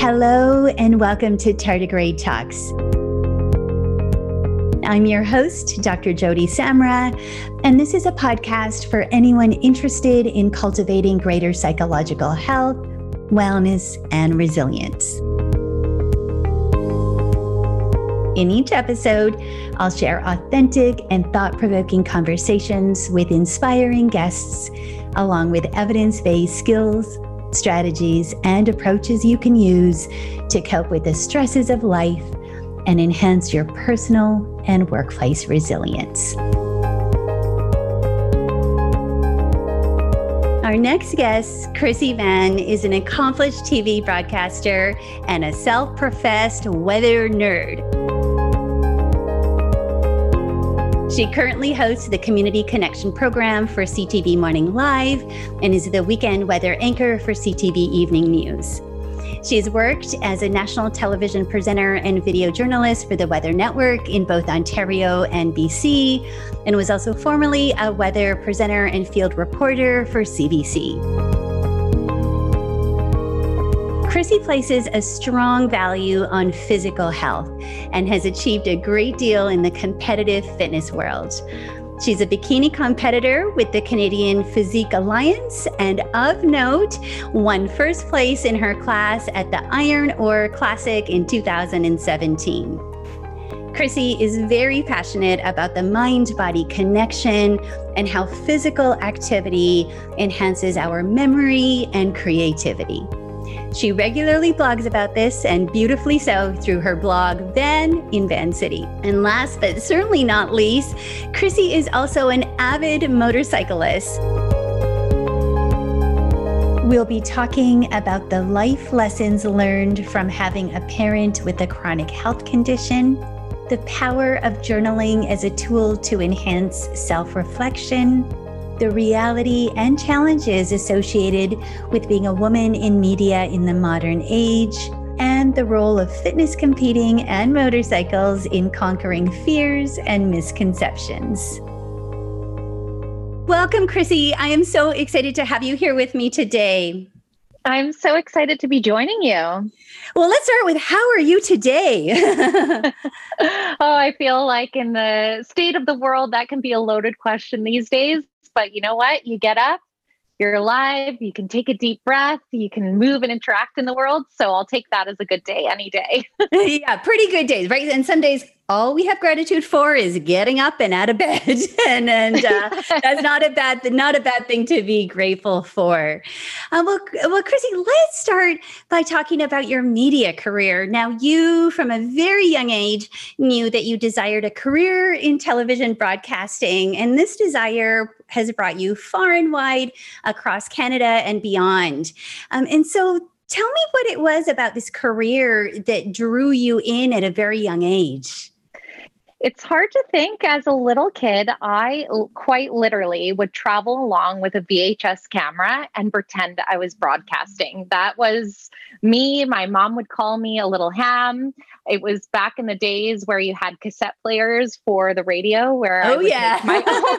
Hello, and welcome to Tardigrade Talks. I'm your host, Dr. Joti Samra, and this is a podcast for anyone interested in cultivating greater psychological health, wellness, and resilience. In each episode, I'll share authentic and thought provoking conversations with inspiring guests, along with evidence based skills strategies, and approaches you can use to cope with the stresses of life and enhance your personal and workplace resilience. Our next guest, Chrissy Van, is an accomplished TV broadcaster and a self professed weather nerd. She currently hosts the Community Connection program for CTV Morning Live and is the weekend weather anchor for CTV Evening News. She has worked as a national television presenter and video journalist for the Weather Network in both Ontario and BC, and was also formerly a weather presenter and field reporter for CBC. Chrissy places a strong value on physical health and has achieved a great deal in the competitive fitness world. She's a bikini competitor with the Canadian Physique Alliance and, of note, won first place in her class at the Iron Ore Classic in 2017. Chrissy is very passionate about the mind body connection and how physical activity enhances our memory and creativity. She regularly blogs about this, and beautifully so, through her blog, Van in Van City. And last but certainly not least, Chrissy is also an avid motorcyclist. We'll be talking about the life lessons learned from having a parent with a chronic health condition, the power of journaling as a tool to enhance self reflection, the reality and challenges associated with being a woman in media in the modern age, and the role of fitness competing and motorcycles in conquering fears and misconceptions. Welcome, Chrissy. I am so excited to have you here with me today. I'm so excited to be joining you. Well, let's start with how are you today? oh, I feel like in the state of the world, that can be a loaded question these days. But you know what? You get up, you're alive, you can take a deep breath, you can move and interact in the world. So I'll take that as a good day any day. yeah, pretty good days, right? And some days all we have gratitude for is getting up and out of bed and, and uh, that's not a bad not a bad thing to be grateful for uh, well, well chrissy let's start by talking about your media career now you from a very young age knew that you desired a career in television broadcasting and this desire has brought you far and wide across canada and beyond. Um, and so tell me what it was about this career that drew you in at a very young age it's hard to think as a little kid, I quite literally would travel along with a VHS camera and pretend I was broadcasting. That was me. My mom would call me a little ham. It was back in the days where you had cassette players for the radio where Oh yeah.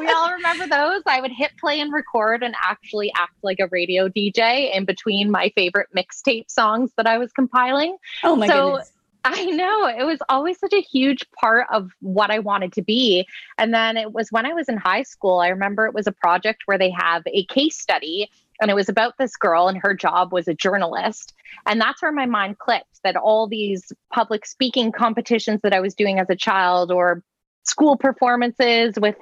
We all remember those. I would hit play and record and actually act like a radio DJ in between my favorite mixtape songs that I was compiling. Oh my so, goodness I know it was always such a huge part of what I wanted to be. And then it was when I was in high school, I remember it was a project where they have a case study and it was about this girl and her job was a journalist. And that's where my mind clicked that all these public speaking competitions that I was doing as a child or school performances with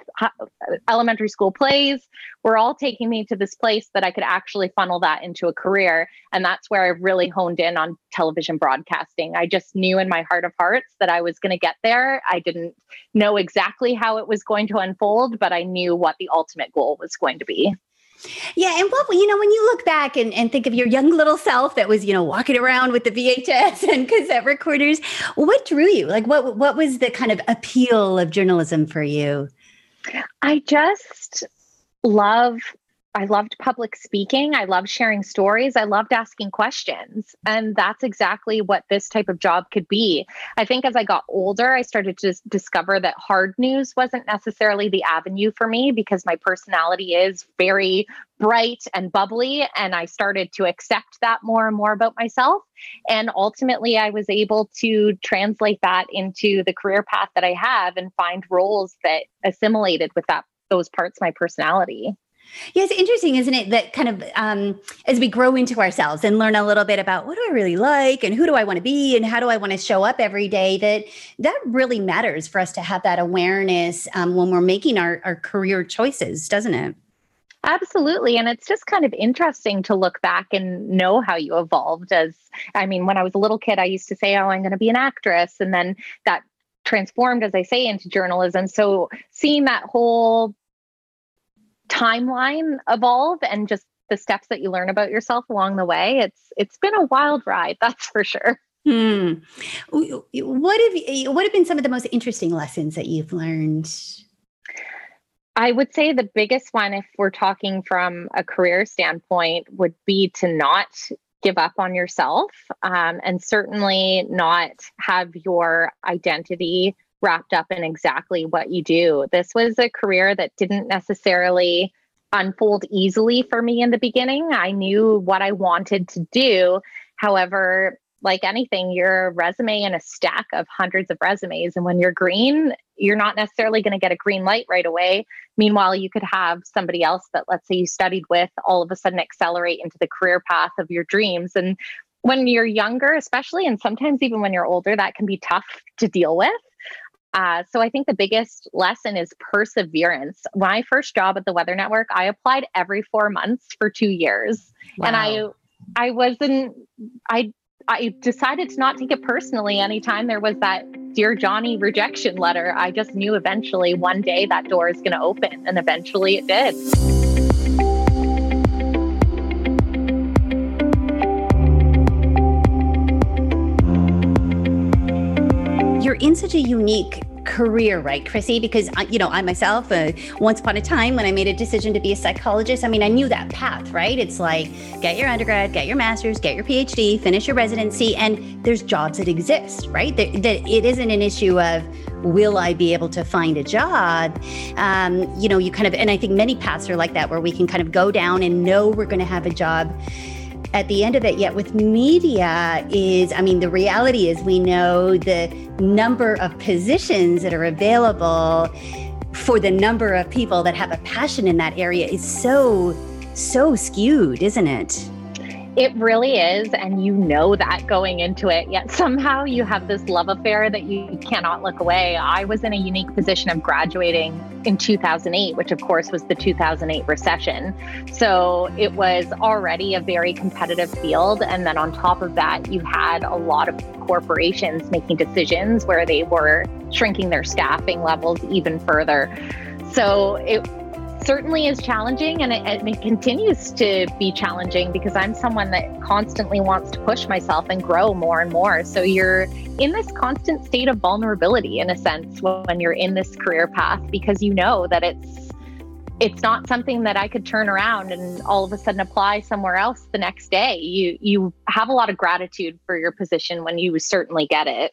elementary school plays were all taking me to this place that I could actually funnel that into a career. And that's where I really honed in on television broadcasting. I just knew in my heart of hearts that I was going to get there. I didn't know exactly how it was going to unfold, but I knew what the ultimate goal was going to be. Yeah. And what, you know, when you look back and, and think of your young little self that was, you know, walking around with the VHS and cassette recorders, what drew you? Like, what, what was the kind of appeal of journalism for you? I just love I loved public speaking. I loved sharing stories. I loved asking questions. And that's exactly what this type of job could be. I think as I got older, I started to discover that hard news wasn't necessarily the avenue for me because my personality is very bright and bubbly. And I started to accept that more and more about myself. And ultimately, I was able to translate that into the career path that I have and find roles that assimilated with that those parts of my personality. Yeah, it's interesting, isn't it? That kind of um, as we grow into ourselves and learn a little bit about what do I really like and who do I want to be and how do I want to show up every day, that that really matters for us to have that awareness um, when we're making our, our career choices, doesn't it? Absolutely. And it's just kind of interesting to look back and know how you evolved. As I mean, when I was a little kid, I used to say, Oh, I'm going to be an actress. And then that transformed, as I say, into journalism. So seeing that whole timeline evolve and just the steps that you learn about yourself along the way it's it's been a wild ride that's for sure hmm. what have what have been some of the most interesting lessons that you've learned I would say the biggest one, if we're talking from a career standpoint, would be to not give up on yourself um, and certainly not have your identity wrapped up in exactly what you do. This was a career that didn't necessarily unfold easily for me in the beginning. I knew what I wanted to do. However, like anything, you're a resume in a stack of hundreds of resumes. And when you're green, you're not necessarily going to get a green light right away. Meanwhile, you could have somebody else that, let's say, you studied with all of a sudden accelerate into the career path of your dreams. And when you're younger, especially, and sometimes even when you're older, that can be tough to deal with. Uh, so I think the biggest lesson is perseverance. My first job at the Weather Network, I applied every four months for two years, wow. and I, I wasn't. I I decided to not take it personally anytime there was that Dear Johnny rejection letter. I just knew eventually one day that door is going to open, and eventually it did. In such a unique career, right, Chrissy? Because you know, I myself, uh, once upon a time, when I made a decision to be a psychologist, I mean, I knew that path, right? It's like get your undergrad, get your master's, get your PhD, finish your residency, and there's jobs that exist, right? That, that it isn't an issue of will I be able to find a job? Um, you know, you kind of, and I think many paths are like that, where we can kind of go down and know we're going to have a job at the end of it yet with media is i mean the reality is we know the number of positions that are available for the number of people that have a passion in that area is so so skewed isn't it it really is. And you know that going into it, yet somehow you have this love affair that you cannot look away. I was in a unique position of graduating in 2008, which of course was the 2008 recession. So it was already a very competitive field. And then on top of that, you had a lot of corporations making decisions where they were shrinking their staffing levels even further. So it certainly is challenging and it, it, continues to be challenging because I'm someone that constantly wants to push myself and grow more and more. So you're in this constant state of vulnerability in a sense when you're in this career path because you know that it's it's not something that I could turn around and all of a sudden apply somewhere else the next day. You you have a lot of gratitude for your position when you certainly get it.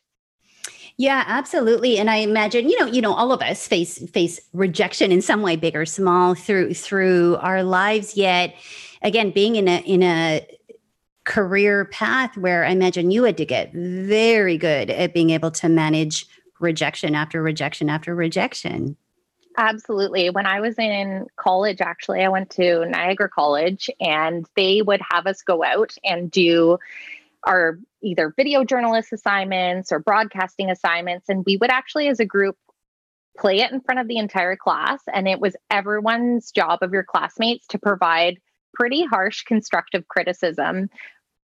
Yeah, absolutely. And I imagine, you know, you know, all of us face face rejection in some way, big or small, through through our lives. Yet, again, being in a in a career path where I imagine you had to get very good at being able to manage rejection after rejection after rejection. Absolutely. When I was in college, actually, I went to Niagara College and they would have us go out and do our either video journalist assignments or broadcasting assignments. And we would actually, as a group, play it in front of the entire class. And it was everyone's job of your classmates to provide pretty harsh constructive criticism.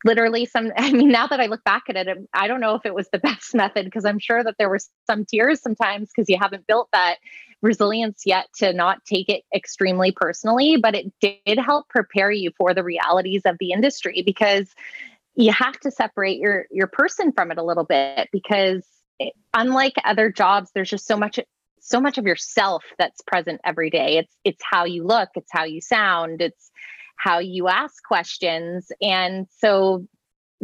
Literally, some, I mean, now that I look back at it, um, I don't know if it was the best method because I'm sure that there were some tears sometimes because you haven't built that resilience yet to not take it extremely personally, but it did help prepare you for the realities of the industry because you have to separate your your person from it a little bit because it, unlike other jobs there's just so much so much of yourself that's present every day. It's it's how you look, it's how you sound, it's how you ask questions. And so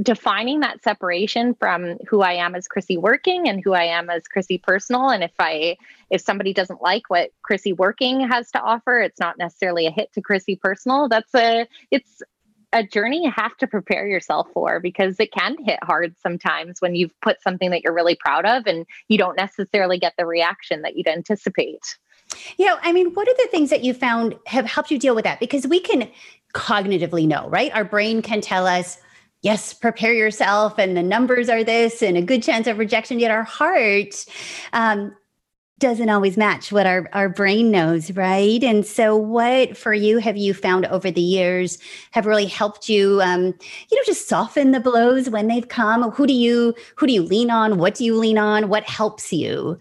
defining that separation from who I am as Chrissy working and who I am as Chrissy personal. And if I if somebody doesn't like what Chrissy working has to offer, it's not necessarily a hit to Chrissy personal. That's a it's a journey you have to prepare yourself for because it can hit hard sometimes when you've put something that you're really proud of and you don't necessarily get the reaction that you'd anticipate. You know, I mean, what are the things that you found have helped you deal with that? Because we can cognitively know, right? Our brain can tell us, yes, prepare yourself, and the numbers are this, and a good chance of rejection. Yet our heart um, doesn't always match what our, our brain knows, right? And so, what for you have you found over the years have really helped you, um, you know, just soften the blows when they've come? Who do you who do you lean on? What do you lean on? What helps you?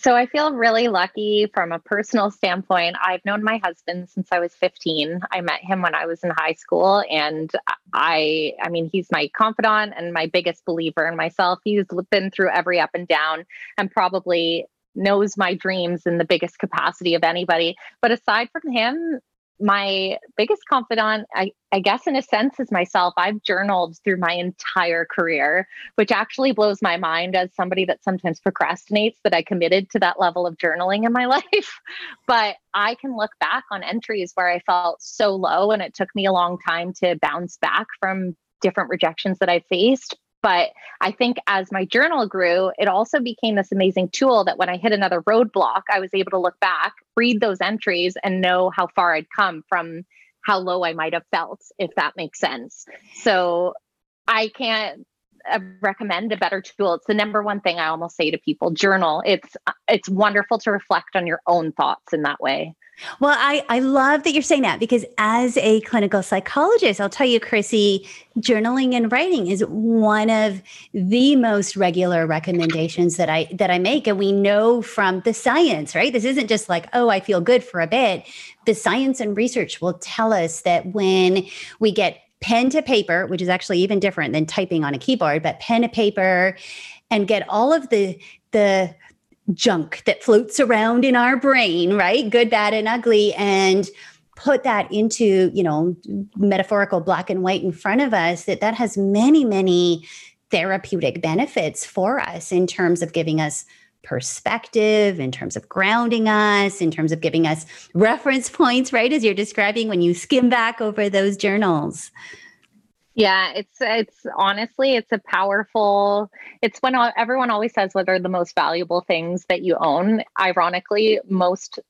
So I feel really lucky from a personal standpoint. I've known my husband since I was 15. I met him when I was in high school and I I mean he's my confidant and my biggest believer in myself. He's been through every up and down and probably knows my dreams in the biggest capacity of anybody. But aside from him, my biggest confidant, I, I, guess, in a sense, is myself. I've journaled through my entire career, which actually blows my mind as somebody that sometimes procrastinates that I committed to that level of journaling in my life. but I can look back on entries where I felt so low and it took me a long time to bounce back from different rejections that I faced. But I think as my journal grew, it also became this amazing tool that when I hit another roadblock, I was able to look back, read those entries, and know how far I'd come from how low I might have felt, if that makes sense. So I can't uh, recommend a better tool. It's the number one thing I almost say to people: journal. It's it's wonderful to reflect on your own thoughts in that way. Well, I, I love that you're saying that because as a clinical psychologist, I'll tell you, Chrissy, journaling and writing is one of the most regular recommendations that I that I make. And we know from the science, right? This isn't just like, oh, I feel good for a bit. The science and research will tell us that when we get pen to paper, which is actually even different than typing on a keyboard, but pen to paper and get all of the the junk that floats around in our brain, right? Good, bad, and ugly. And put that into, you know, metaphorical black and white in front of us, that that has many, many therapeutic benefits for us in terms of giving us perspective, in terms of grounding us, in terms of giving us reference points, right? As you're describing when you skim back over those journals. Yeah, it's it's honestly it's a powerful. It's when everyone always says what are the most valuable things that you own. Ironically, most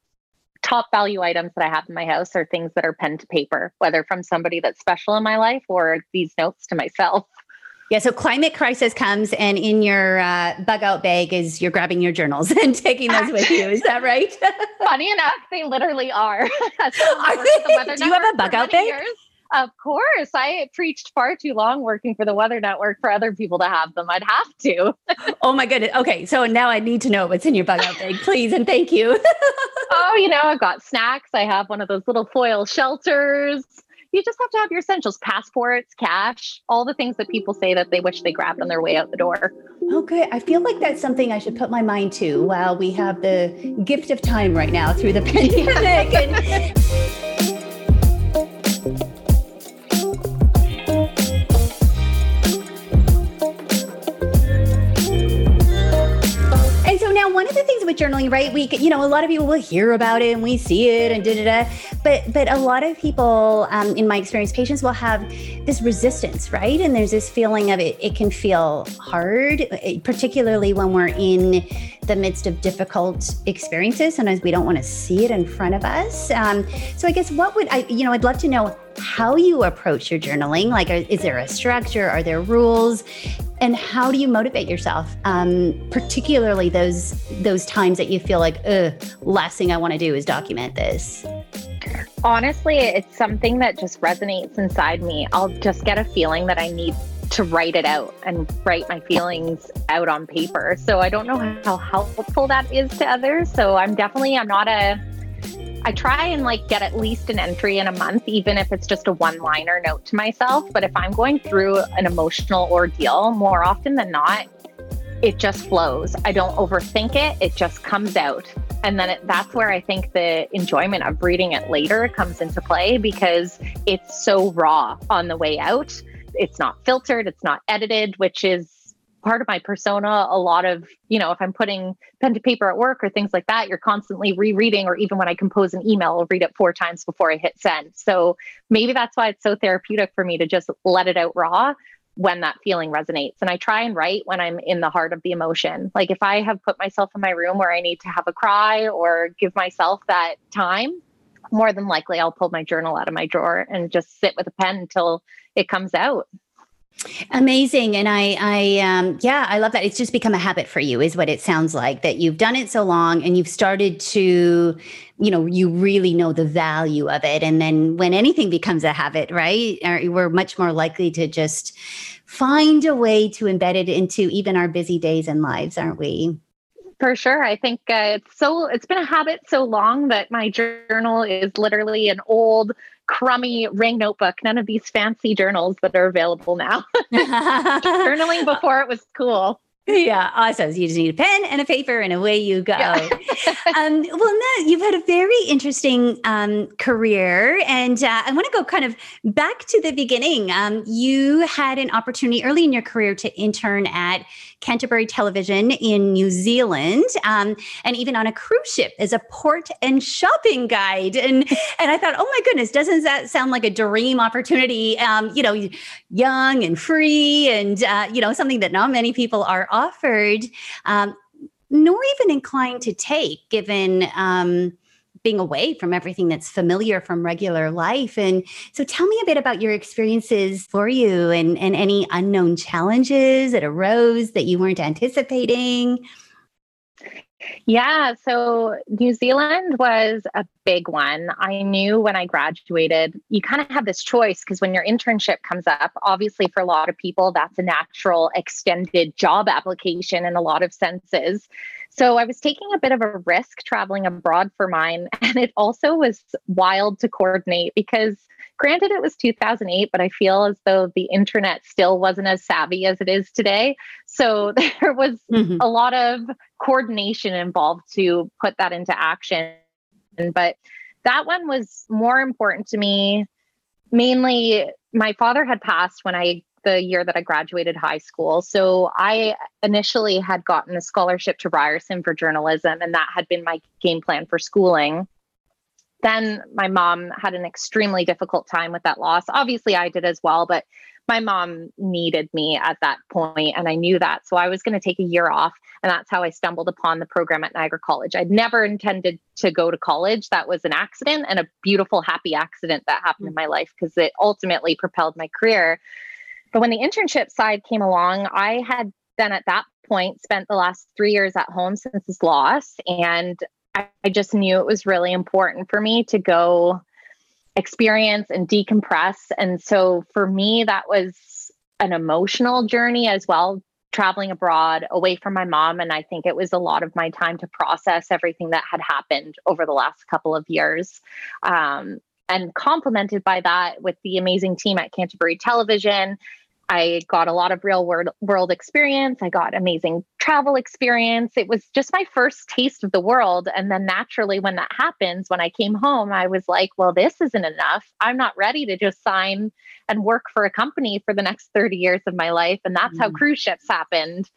top value items that I have in my house are things that are pen to paper, whether from somebody that's special in my life or these notes to myself. Yeah, so climate crisis comes, and in your uh, bug out bag is you're grabbing your journals and taking those with you. Is that right? Funny enough, they literally are. are they, do you have a bug out bag? Years. Of course. I preached far too long working for the Weather Network for other people to have them. I'd have to. oh my goodness. Okay. So now I need to know what's in your bug out bag, please. And thank you. oh, you know, I've got snacks. I have one of those little foil shelters. You just have to have your essentials, passports, cash, all the things that people say that they wish they grabbed on their way out the door. Okay. I feel like that's something I should put my mind to while we have the gift of time right now through the pandemic. and- one of the things with journaling, right? We, you know, a lot of people will hear about it and we see it and da da da. But but a lot of people, um, in my experience, patients will have this resistance, right? And there's this feeling of it. It can feel hard, eh, particularly when we're in the midst of difficult experiences. Sometimes we don't want to see it in front of us. Um, so I guess what would I, you know, I'd love to know how you approach your journaling. Like, is there a structure? Are there rules? and how do you motivate yourself um, particularly those those times that you feel like Ugh, last thing i want to do is document this honestly it's something that just resonates inside me i'll just get a feeling that i need to write it out and write my feelings out on paper so i don't know how helpful that is to others so i'm definitely i'm not a I try and like get at least an entry in a month, even if it's just a one liner note to myself. But if I'm going through an emotional ordeal, more often than not, it just flows. I don't overthink it, it just comes out. And then it, that's where I think the enjoyment of reading it later comes into play because it's so raw on the way out. It's not filtered, it's not edited, which is part of my persona. A lot of, you know, if I'm putting pen to paper at work or things like that, you're constantly rereading, or even when I compose an email, I'll read it four times before I hit send. So maybe that's why it's so therapeutic for me to just let it out raw when that feeling resonates. And I try and write when I'm in the heart of the emotion. Like if I have put myself in my room where I need to have a cry or give myself that time, more than likely I'll pull my journal out of my drawer and just sit with a pen until it comes out. Amazing. And I, I, um, yeah, I love that. It's just become a habit for you, is what it sounds like that you've done it so long and you've started to, you know, you really know the value of it. And then when anything becomes a habit, right, we're much more likely to just find a way to embed it into even our busy days and lives, aren't we? For sure. I think uh, it's so, it's been a habit so long that my journal is literally an old, crummy ring notebook, none of these fancy journals that are available now. Journaling before it was cool. Yeah, awesome. So you just need a pen and a paper, and away you go. Yeah. um, well, no, you've had a very interesting um, career, and uh, I want to go kind of back to the beginning. Um, you had an opportunity early in your career to intern at Canterbury Television in New Zealand, um, and even on a cruise ship as a port and shopping guide. And and I thought, oh my goodness, doesn't that sound like a dream opportunity? Um, you know, young and free, and uh, you know, something that not many people are offered, um, nor even inclined to take, given. Being away from everything that's familiar from regular life. And so tell me a bit about your experiences for you and, and any unknown challenges that arose that you weren't anticipating. Yeah, so New Zealand was a big one. I knew when I graduated, you kind of have this choice because when your internship comes up, obviously for a lot of people, that's a natural extended job application in a lot of senses. So I was taking a bit of a risk traveling abroad for mine. And it also was wild to coordinate because, granted, it was 2008, but I feel as though the internet still wasn't as savvy as it is today. So there was mm-hmm. a lot of coordination involved to put that into action. But that one was more important to me. Mainly, my father had passed when I the year that I graduated high school. So I initially had gotten a scholarship to Ryerson for journalism, and that had been my game plan for schooling. Then my mom had an extremely difficult time with that loss. Obviously, I did as well, but my mom needed me at that point, and I knew that. So I was going to take a year off, and that's how I stumbled upon the program at Niagara College. I'd never intended to go to college. That was an accident and a beautiful, happy accident that happened mm-hmm. in my life because it ultimately propelled my career. But when the internship side came along, I had then at that point spent the last three years at home since his loss. And I, just knew it was really important for me to go experience and decompress. And so for me, that was an emotional journey as well, traveling abroad away from my mom. And I think it was a lot of my time to process everything that had happened over the last couple of years. Um, and complemented by that with the amazing team at Canterbury Television I got a lot of real world, world experience. I got amazing travel experience. It was just my first taste of the world. And then naturally, when that happens, when I came home, I was like, well, this isn't enough. I'm not ready to just sign and work for a company for the next 30 years of my life. And that's mm. how cruise ships happened.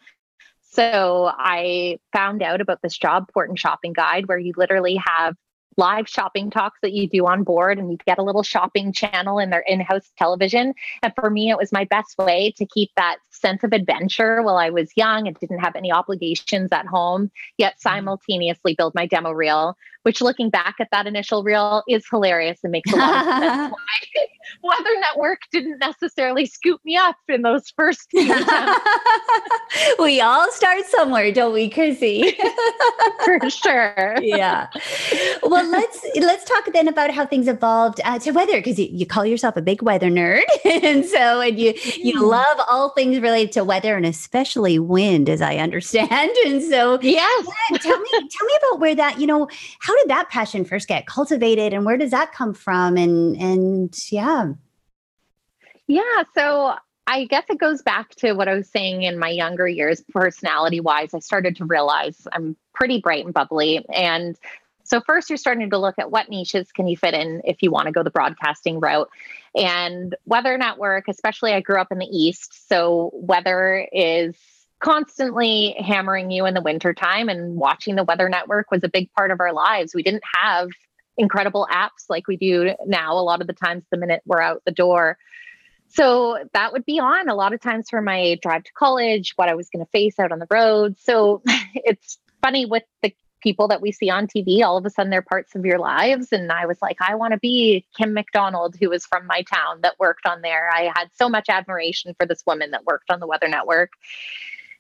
So I found out about this job, Port and Shopping Guide, where you literally have live shopping talks that you do on board and you get a little shopping channel in their in-house television and for me it was my best way to keep that sense of adventure while i was young and didn't have any obligations at home yet mm-hmm. simultaneously build my demo reel which looking back at that initial reel is hilarious and makes a lot of sense why Weather Network didn't necessarily scoop me up in those first few we all start somewhere, don't we, Chrissy? For sure. yeah. Well, let's let's talk then about how things evolved uh, to weather because you, you, call yourself a big weather nerd, and so and you you mm. love all things related to weather and especially wind, as I understand. And so, yes. Yeah, tell me tell me about where that you know how how did that passion first get cultivated and where does that come from? And and yeah. Yeah. So I guess it goes back to what I was saying in my younger years, personality wise. I started to realize I'm pretty bright and bubbly. And so first you're starting to look at what niches can you fit in if you want to go the broadcasting route. And weather network, especially I grew up in the east, so weather is constantly hammering you in the wintertime and watching the weather network was a big part of our lives. We didn't have incredible apps like we do now a lot of the times the minute we're out the door. So that would be on a lot of times for my drive to college, what I was going to face out on the road. So it's funny with the people that we see on TV, all of a sudden they're parts of your lives. And I was like, I want to be Kim McDonald, who was from my town that worked on there. I had so much admiration for this woman that worked on the Weather Network.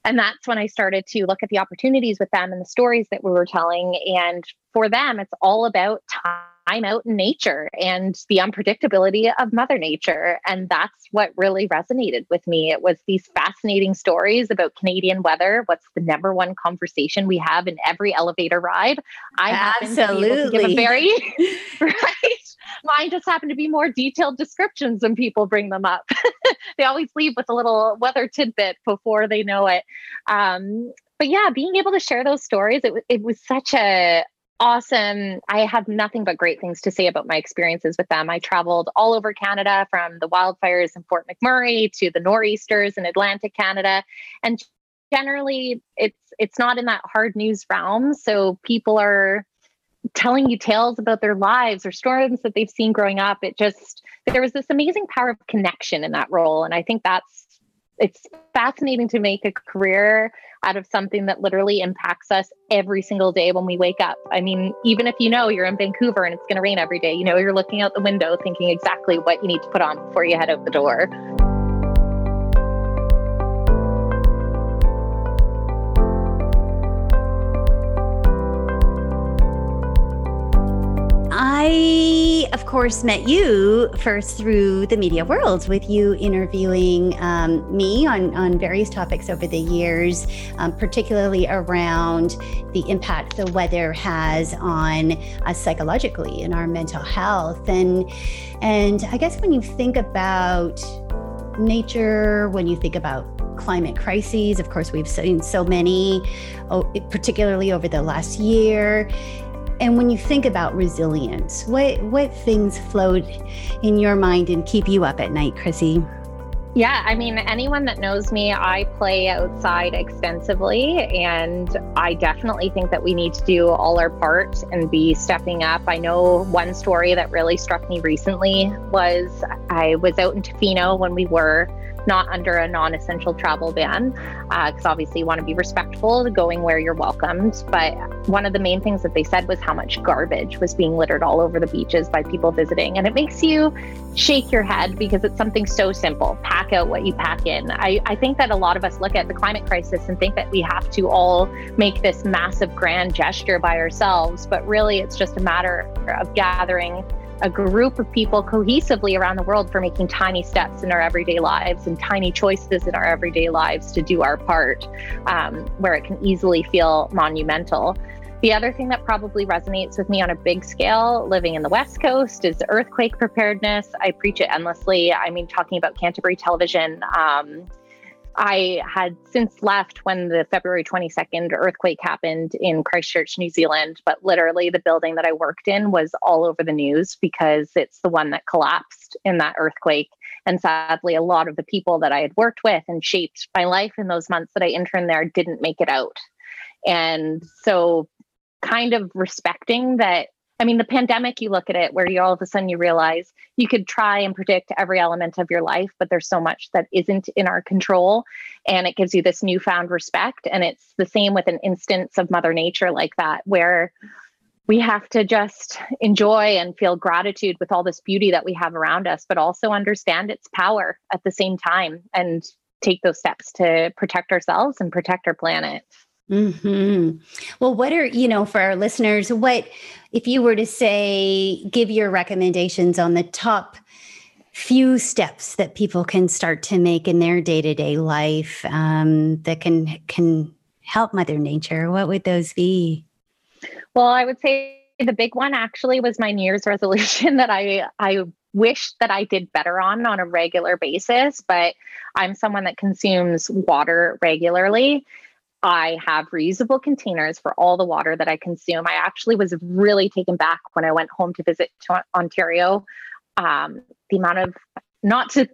And that's when I started to look at the opportunities with them and the stories that we were telling. And for them, it's all about time I'm out in nature and the unpredictability of Mother Nature. And that's what really resonated with me. It was these fascinating stories about Canadian weather. What's the number one conversation we have in every elevator ride? I absolutely give a very right. Mine just happen to be more detailed descriptions when people bring them up. they always leave with a little weather tidbit before they know it. Um, but yeah, being able to share those stories, it, it was such a, awesome. I have nothing but great things to say about my experiences with them. I traveled all over Canada from the wildfires in Fort McMurray to the nor'easters in Atlantic Canada. And generally it's it's not in that hard news realm. So people are telling you tales about their lives or storms that they've seen growing up. It just there was this amazing power of connection in that role. And I think that's it's fascinating to make a career out of something that literally impacts us every single day when we wake up. I mean, even if you know you're in Vancouver and it's going to rain every day, you know, you're looking out the window thinking exactly what you need to put on before you head out the door. Of course, met you first through the media world with you interviewing um, me on, on various topics over the years, um, particularly around the impact the weather has on us psychologically and our mental health. And, and I guess when you think about nature, when you think about climate crises, of course, we've seen so many, oh, particularly over the last year and when you think about resilience, what what things float in your mind and keep you up at night, Chrissy? Yeah, I mean, anyone that knows me, I play outside extensively, and I definitely think that we need to do all our part and be stepping up. I know one story that really struck me recently was I was out in Tofino when we were not under a non essential travel ban, because uh, obviously you want to be respectful to going where you're welcomed. But one of the main things that they said was how much garbage was being littered all over the beaches by people visiting. And it makes you shake your head because it's something so simple pack out what you pack in. I, I think that a lot of us look at the climate crisis and think that we have to all make this massive grand gesture by ourselves, but really it's just a matter of gathering a group of people cohesively around the world for making tiny steps in our everyday lives and tiny choices in our everyday lives to do our part um, where it can easily feel monumental. The other thing that probably resonates with me on a big scale living in the West Coast is earthquake preparedness. I preach it endlessly. I mean, talking about Canterbury television. Um, I had since left when the February 22nd earthquake happened in Christchurch, New Zealand, but literally the building that I worked in was all over the news because it's the one that collapsed in that earthquake. And sadly, a lot of the people that I had worked with and shaped my life in those months that I interned there didn't make it out. And so, kind of respecting that I mean, the pandemic, you look at it where you all of a sudden you realize you could try and predict every element of your life, but there's so much that isn't in our control. And it gives you this newfound respect. And it's the same with an instance of Mother Nature like that, where we have to just enjoy and feel gratitude with all this beauty that we have around us, but also understand its power at the same time and take those steps to protect ourselves and protect our planet. Hmm. Well, what are you know for our listeners? What if you were to say give your recommendations on the top few steps that people can start to make in their day to day life um, that can can help Mother Nature? What would those be? Well, I would say the big one actually was my New Year's resolution that I I wish that I did better on on a regular basis, but I'm someone that consumes water regularly. I have reusable containers for all the water that I consume. I actually was really taken back when I went home to visit to Ontario. Um, the amount of not to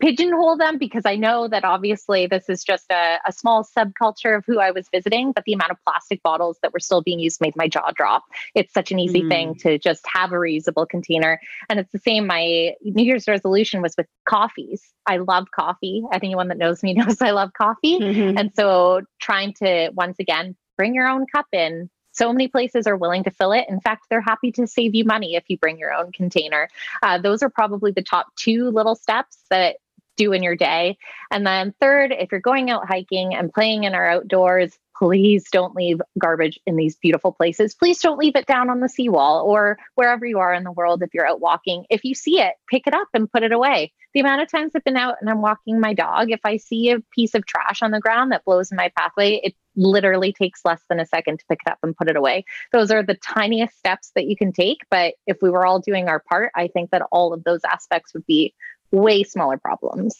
pigeonhole them because I know that obviously this is just a, a, small subculture of who I was visiting, but the amount of plastic bottles that were still being used made my jaw drop. It's such an easy mm. thing to just have a reusable container. And it's the same. My New Year's resolution was with coffees. I love coffee. Anyone that knows me knows I love coffee. Mm-hmm. And so trying to once again bring your own cup in, so many places are willing to fill it. In fact, they're happy to save you money if you bring your own container. Uh, those are probably the top two little steps that do in your day. And then, third, if you're going out hiking and playing in our outdoors, please don't leave garbage in these beautiful places. Please don't leave it down on the seawall or wherever you are in the world if you're out walking. If you see it, pick it up and put it away. The amount of times I've been out and I'm walking my dog, if I see a piece of trash on the ground that blows in my pathway, it literally takes less than a second to pick it up and put it away. Those are the tiniest steps that you can take. But if we were all doing our part, I think that all of those aspects would be way smaller problems.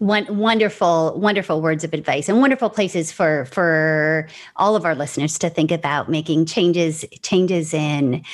One wonderful, wonderful words of advice and wonderful places for for all of our listeners to think about making changes changes in.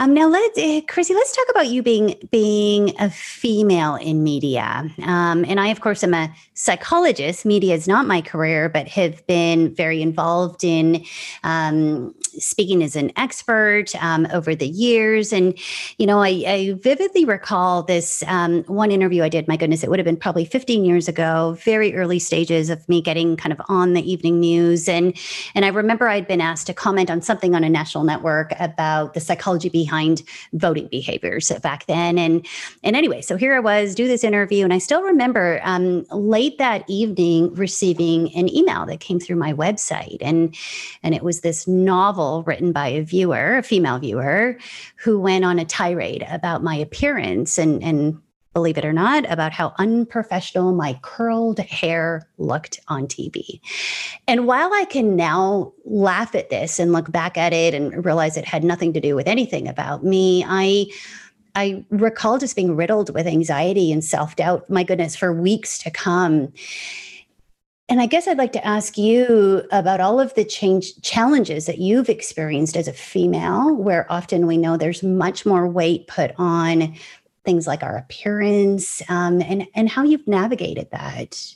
Um, now, let's, uh, Chrissy, let's talk about you being being a female in media. Um, and I, of course, am a psychologist. Media is not my career, but have been very involved in um, speaking as an expert um, over the years. And you know, I, I vividly recall this um, one interview I did, my goodness, it would have been probably 15 years ago, very early stages of me getting kind of on the evening news. And, and I remember I'd been asked to comment on something on a national network about the psychology behind voting behaviors back then. And, and anyway, so here I was, do this interview. And I still remember um, late that evening receiving an email that came through my website. And, and it was this novel written by a viewer, a female viewer, who went on a tirade about my appearance and, and believe it or not, about how unprofessional my curled hair looked on TV. And while I can now laugh at this and look back at it and realize it had nothing to do with anything about me, I I recall just being riddled with anxiety and self-doubt, my goodness, for weeks to come. And I guess I'd like to ask you about all of the change challenges that you've experienced as a female, where often we know there's much more weight put on things like our appearance um, and and how you've navigated that.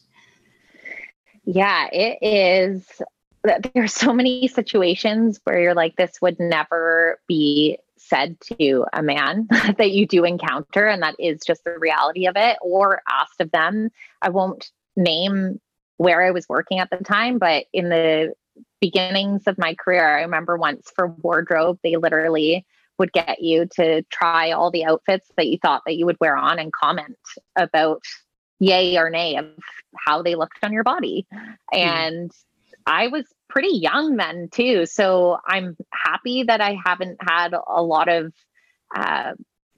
Yeah it is there's so many situations where you're like this would never be said to a man that you do encounter and that is just the reality of it or asked of them. I won't name where i was working at the time but in the beginnings of my career i remember once for wardrobe they literally would get you to try all the outfits that you thought that you would wear on and comment about yay or nay of how they looked on your body. Mm. And I was pretty young then too. So I'm happy that I haven't had a lot of uh,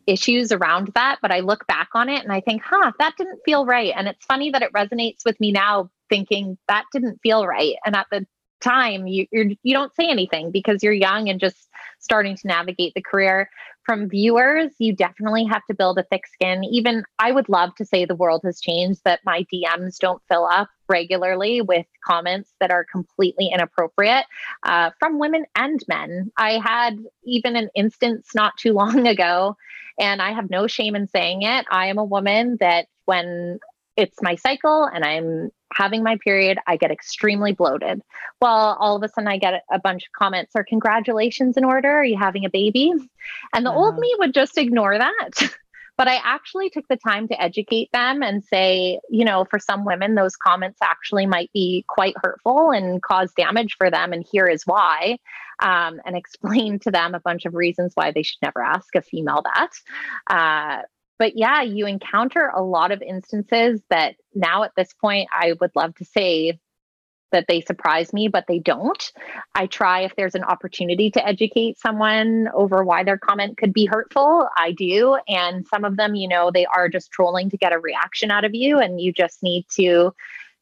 issues around that. But I look back on it and I think, huh, that didn't feel right. And it's funny that it resonates with me now thinking that didn't feel right. And at the time you you're, you don't say anything because you're young and just starting to navigate the career. From viewers you definitely have to build a thick skin. Even i would love to say the world has changed that my dms don't fill up regularly with comments that are completely inappropriate uh, from women and men. I had even an instance not too long ago and i have no shame in saying it. I am a woman that when it's my cycle and I'm having my period, I get extremely bloated. Well, all of a sudden I get a bunch of comments or congratulations in order. Are you having a baby? And the uh-huh. old me would just ignore that. but I actually took the time to educate them and say, you know, for some women, those comments actually might be quite hurtful and cause damage for them. And here is why. Um, and explain to them a bunch of reasons why they should never ask a female that. Uh, but yeah, you encounter a lot of instances that now at this point, I would love to say that they surprise me, but they don't. I try if there's an opportunity to educate someone over why their comment could be hurtful, I do. And some of them, you know, they are just trolling to get a reaction out of you, and you just need to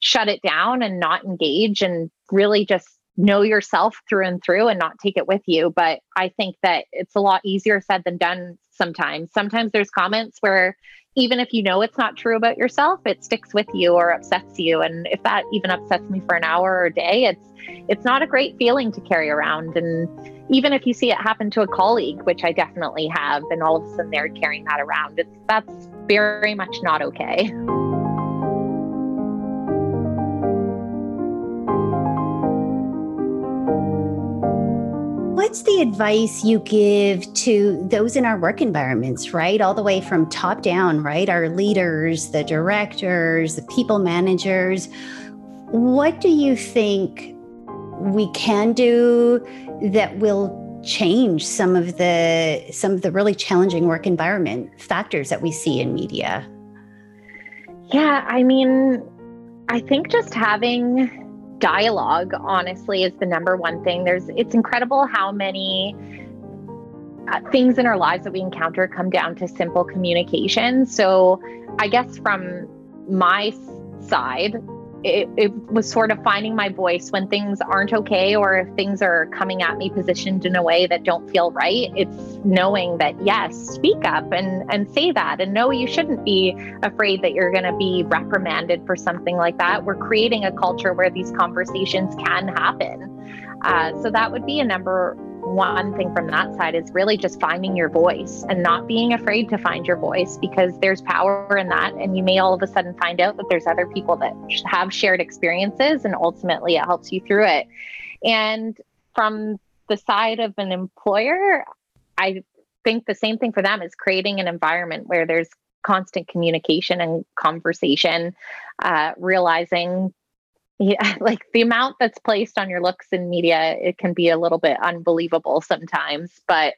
shut it down and not engage and really just know yourself through and through and not take it with you. But I think that it's a lot easier said than done sometimes. Sometimes there's comments where even if you know it's not true about yourself, it sticks with you or upsets you. And if that even upsets me for an hour or a day, it's it's not a great feeling to carry around. And even if you see it happen to a colleague, which I definitely have, and all of a sudden they're carrying that around, it's that's very much not okay. What's the advice you give to those in our work environments, right? All the way from top down, right? Our leaders, the directors, the people managers. What do you think we can do that will change some of the some of the really challenging work environment factors that we see in media? Yeah, I mean, I think just having dialogue honestly is the number one thing. There's it's incredible how many uh, things in our lives that we encounter come down to simple communication. So i guess from my side it, it was sort of finding my voice when things aren't okay or if things are coming at me positioned in a way that don't feel right. It's knowing that yes speak up and and say that. And no you shouldn't be afraid that you're going to be reprimanded for something like that. We're creating a culture where these conversations can happen. Uh, so that would be a number one thing from that side is really just finding your voice and not being afraid to find your voice because there's power in that. And you may all of a sudden find out that there's other people that have shared experiences and ultimately it helps you through it. And from the side of an employer, I think the same thing for them is creating an environment where there's constant communication and conversation, uh, realizing yeah like the amount that's placed on your looks in media it can be a little bit unbelievable sometimes but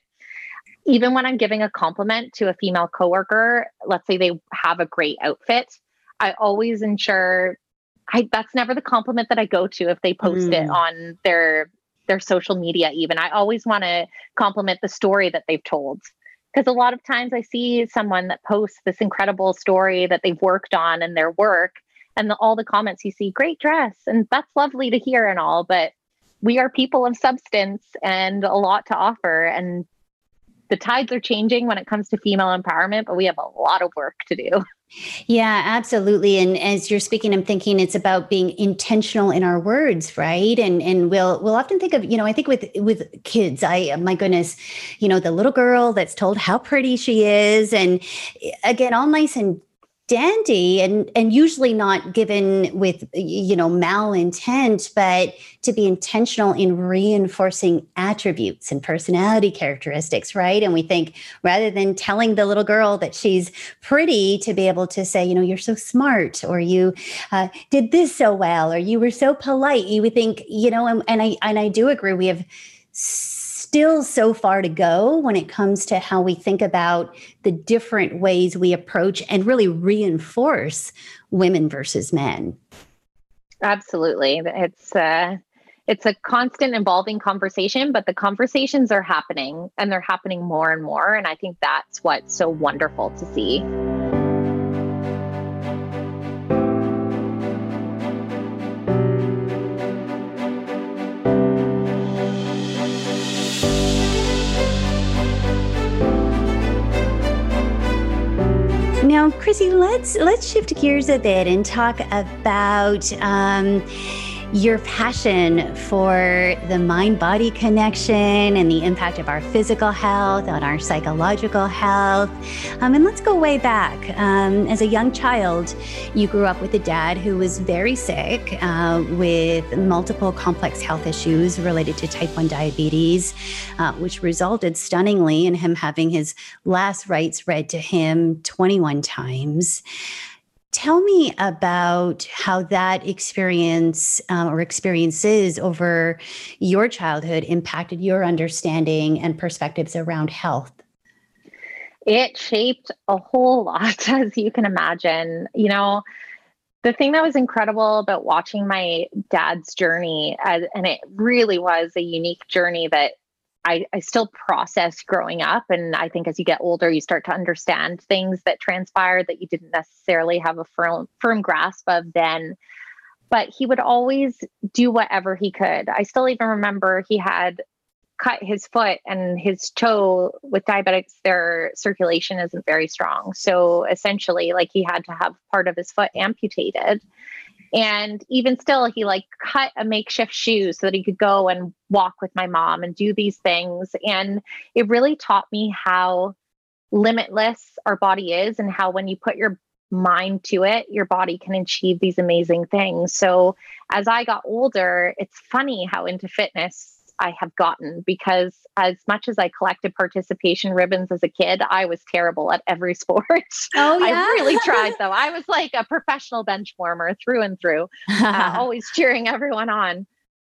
even when i'm giving a compliment to a female coworker let's say they have a great outfit i always ensure i that's never the compliment that i go to if they post mm. it on their their social media even i always want to compliment the story that they've told because a lot of times i see someone that posts this incredible story that they've worked on in their work and the, all the comments you see, great dress. And that's lovely to hear and all, but we are people of substance and a lot to offer. And the tides are changing when it comes to female empowerment, but we have a lot of work to do. Yeah, absolutely. And as you're speaking, I'm thinking it's about being intentional in our words, right? And and we'll we'll often think of, you know, I think with with kids, I my goodness, you know, the little girl that's told how pretty she is, and again, all nice and dandy and and usually not given with you know malintent but to be intentional in reinforcing attributes and personality characteristics right? And we think rather than telling the little girl that she's pretty to be able to say you know you're so smart or you uh, did this so well or you were so polite you would think you know and, and i and i do agree we have still so far to go when it comes to how we think about the different ways we approach and really reinforce women versus men. Absolutely. It's uh it's a constant evolving conversation, but the conversations are happening and they're happening more and more. And I think that's what's so wonderful to see. Now, Chrissy, let's let's shift gears a bit and talk about um, your passion for the mind body connection and the impact of our physical health on our psychological health. Um, and let's go way back. Um, as a young child, you grew up with a dad who was very sick uh, with multiple complex health issues related to type 1 diabetes, uh, which resulted stunningly in him having his last rites read to him 21 times. Tell me about how that experience um, or experiences over your childhood impacted your understanding and perspectives around health. It shaped a whole lot, as you can imagine. You know, the thing that was incredible about watching my dad's journey, uh, and it really was a unique journey that I, I still process growing up. And I think as you get older, you start to understand things that transpired that you didn't necessarily have a firm, firm grasp of then. but he would always do whatever he could. I still even remember he had cut his foot and his toe with diabetics their circulation isn't very strong so essentially like he had to have part of his foot amputated and even still he like cut a makeshift shoe so that he could go and walk with my mom and do these things. And it really taught me how limitless our body is and how when you put your mind to it your body can achieve these amazing things. So as i got older it's funny how into fitness I have gotten because as much as I collected participation ribbons as a kid, I was terrible at every sport. Oh yeah, I really tried though. I was like a professional bench warmer through and through, uh, always cheering everyone on.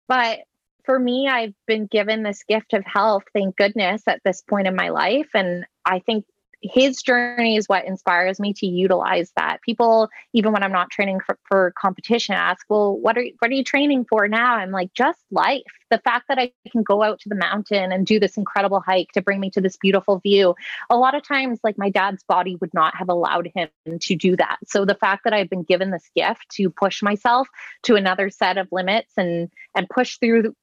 But for me, I've been given this gift of health, thank goodness, at this point in my life, and I think his journey is what inspires me to utilize that. People, even when I'm not training for, for competition, ask, "Well, what are what are you training for now?" I'm like, just life. The fact that I can go out to the mountain and do this incredible hike to bring me to this beautiful view. A lot of times, like my dad's body would not have allowed him to do that. So the fact that I've been given this gift to push myself to another set of limits and and push through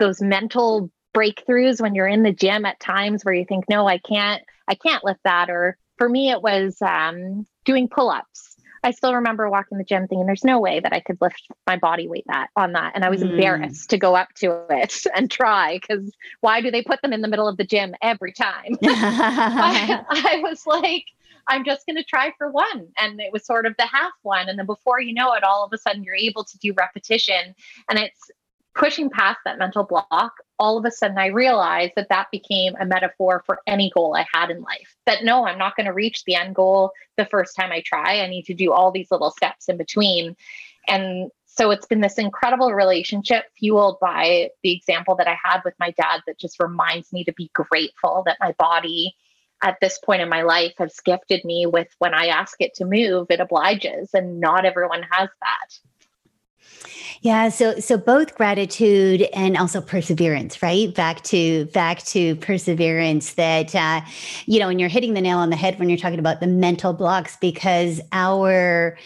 those mental breakthroughs when you're in the gym at times where you think, no, I can't, I can't lift that. Or for me, it was um, doing pull ups. I still remember walking the gym thinking, there's no way that I could lift my body weight that on that. And I was mm. embarrassed to go up to it and try because why do they put them in the middle of the gym every time? I, I was like, I'm just going to try for one. And it was sort of the half one. And then before you know it, all of a sudden you're able to do repetition. And it's pushing past that mental block, all of a sudden I realized that that became a metaphor for any goal I had in life. That no, I'm not going to reach the end goal the first time I try. I need to do all these little steps in between. And so it's been this incredible relationship fueled by the example that I had with my dad that just reminds me to be grateful that my body at this point in my life has gifted me with when I ask it to move, it obliges. And not everyone has that. Yeah, so so both gratitude and also perseverance, right? Back to back to perseverance. That uh, you know, and you're hitting the nail on the head when you're talking about the mental blocks because our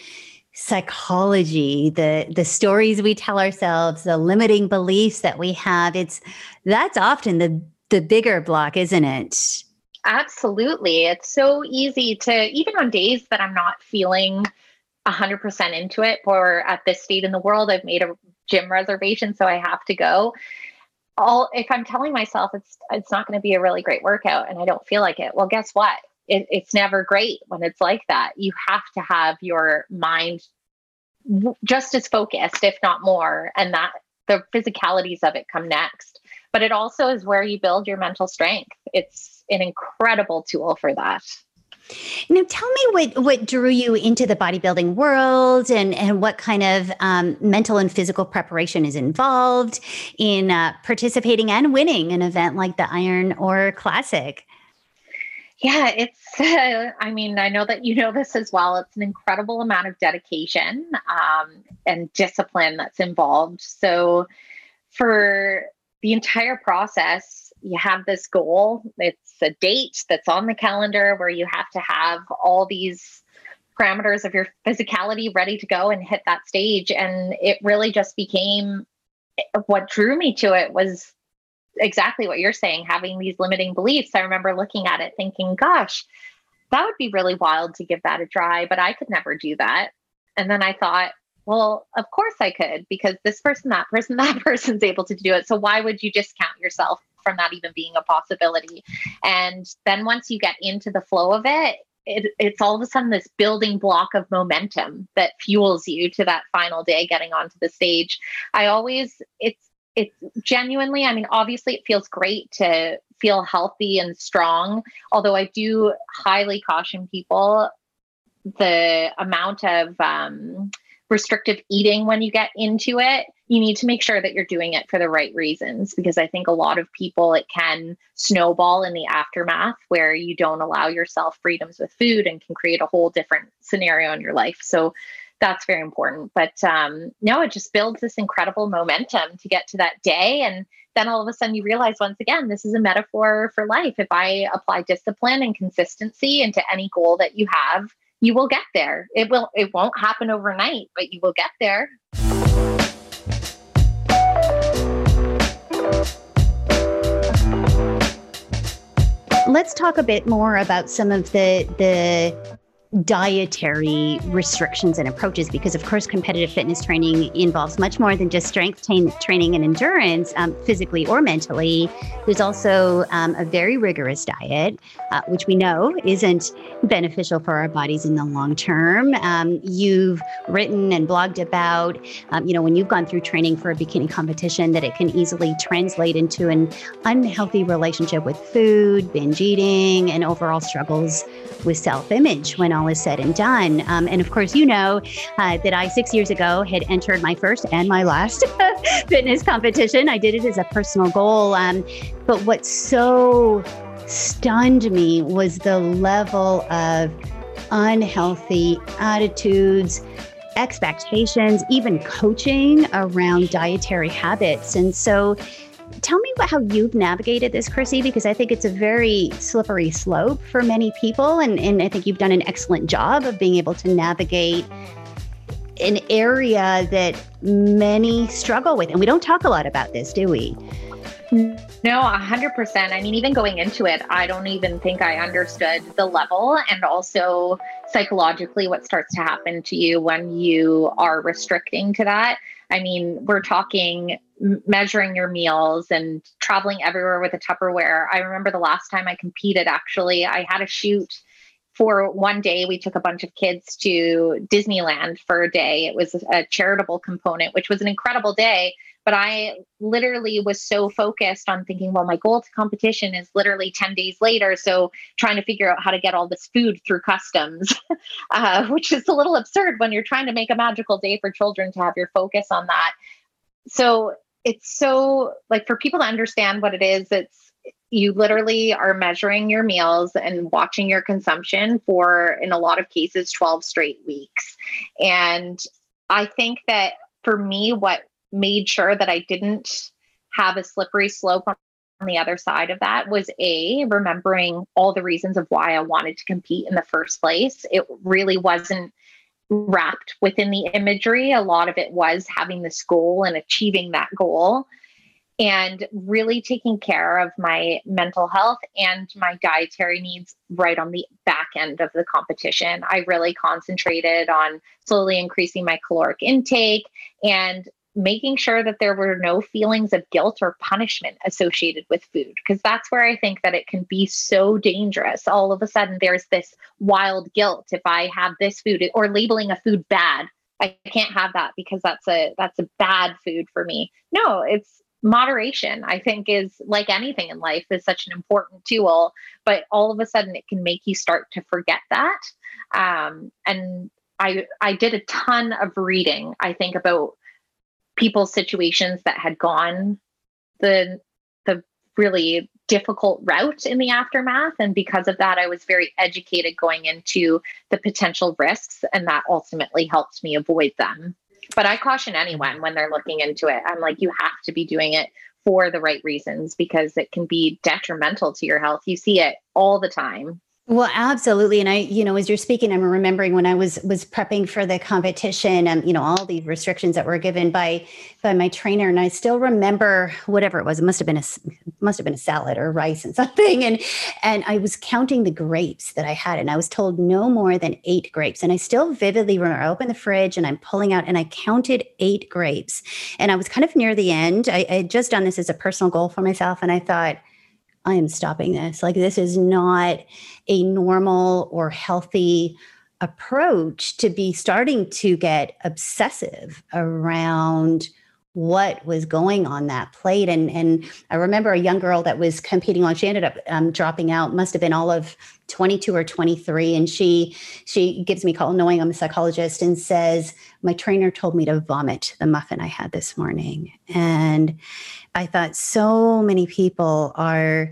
psychology the the stories we tell ourselves the limiting beliefs that we have it's that's often the the bigger block isn't it absolutely it's so easy to even on days that i'm not feeling 100% into it for at this state in the world i've made a gym reservation so i have to go. All if i'm telling myself it's it's not going to be a really great workout and i don't feel like it well guess what? It, it's never great when it's like that. You have to have your mind just as focused if not more and that the physicalities of it come next. But it also is where you build your mental strength. It's an incredible tool for that now, tell me what what drew you into the bodybuilding world, and and what kind of um, mental and physical preparation is involved in uh, participating and winning an event like the Iron Ore Classic. Yeah, it's. Uh, I mean, I know that you know this as well. It's an incredible amount of dedication um, and discipline that's involved. So, for the entire process, you have this goal. It's a date that's on the calendar where you have to have all these parameters of your physicality ready to go and hit that stage. And it really just became what drew me to it was exactly what you're saying, having these limiting beliefs. I remember looking at it thinking, gosh, that would be really wild to give that a try, but I could never do that. And then I thought, well, of course I could because this person, that person, that person's able to do it. So why would you discount yourself from that even being a possibility. And then once you get into the flow of it, it, it's all of a sudden this building block of momentum that fuels you to that final day getting onto the stage. I always, it's, it's genuinely, I mean, obviously it feels great to feel healthy and strong, although I do highly caution people the amount of um, restrictive eating when you get into it, you need to make sure that you're doing it for the right reasons because I think a lot of people it can snowball in the aftermath where you don't allow yourself freedoms with food and can create a whole different scenario in your life. So that's very important. But um, no, it just builds this incredible momentum to get to that day. And then all of a sudden you realize once again, this is a metaphor for life. If I apply discipline and consistency into any goal that you have, you will get there. It will it won't happen overnight, but you will get there. Let's talk a bit more about some of the the dietary restrictions and approaches because of course competitive fitness training involves much more than just strength t- training and endurance um, physically or mentally. There's also um, a very rigorous diet uh, which we know isn't beneficial for our bodies in the long term. Um, you've written and blogged about um, you know when you've gone through training for a bikini competition that it can easily translate into an unhealthy relationship with food binge eating and overall struggles with self-image when all is said and done. Um, and of course, you know uh, that I, six years ago, had entered my first and my last fitness competition. I did it as a personal goal. Um, but what so stunned me was the level of unhealthy attitudes, expectations, even coaching around dietary habits. And so, Tell me about how you've navigated this, Chrissy, because I think it's a very slippery slope for many people. And, and I think you've done an excellent job of being able to navigate an area that many struggle with. And we don't talk a lot about this, do we? No, 100%. I mean, even going into it, I don't even think I understood the level and also psychologically what starts to happen to you when you are restricting to that. I mean, we're talking measuring your meals and traveling everywhere with a Tupperware. I remember the last time I competed, actually, I had a shoot for one day. We took a bunch of kids to Disneyland for a day. It was a charitable component, which was an incredible day. But I literally was so focused on thinking, well, my goal to competition is literally 10 days later. So trying to figure out how to get all this food through customs, uh, which is a little absurd when you're trying to make a magical day for children to have your focus on that. So it's so like for people to understand what it is, it's you literally are measuring your meals and watching your consumption for, in a lot of cases, 12 straight weeks. And I think that for me, what made sure that I didn't have a slippery slope on the other side of that was a remembering all the reasons of why I wanted to compete in the first place. It really wasn't wrapped within the imagery. A lot of it was having this goal and achieving that goal and really taking care of my mental health and my dietary needs right on the back end of the competition. I really concentrated on slowly increasing my caloric intake and making sure that there were no feelings of guilt or punishment associated with food because that's where i think that it can be so dangerous. All of a sudden there's this wild guilt if i have this food or labeling a food bad i can't have that because that's a that's a bad food for me. No it's moderation i think is like anything in life is such an important tool but all of a sudden it can make you start to forget that. Um, and i i did a ton of reading i think about people's situations that had gone the the really difficult route in the aftermath. And because of that i was very educated going into the potential risks and that ultimately helped me avoid them. But i caution anyone when they're looking into it. I'm like you have to be doing it for the right reasons because it can be detrimental to your health. You see it all the time well, absolutely. And I, you know, as you're speaking, I'm remembering when I was was prepping for the competition, and you know, all these restrictions that were given by by my trainer, and I still remember whatever it was. It must have been a must have been a salad or rice and something, and and I was counting the grapes that I had, and I was told no more than eight grapes, and I still vividly remember. I opened the fridge and I'm pulling out, and I counted eight grapes, and I was kind of near the end. I, I had just done this as a personal goal for myself, and I thought I am stopping this. Like, this is not a normal or healthy approach to be starting to get obsessive around what was going on that plate. And and I remember a young girl that was competing on. She ended up um, dropping out. Must have been all of 22 or 23. And she she gives me a call, knowing I'm a psychologist, and says my trainer told me to vomit the muffin I had this morning. And I thought so many people are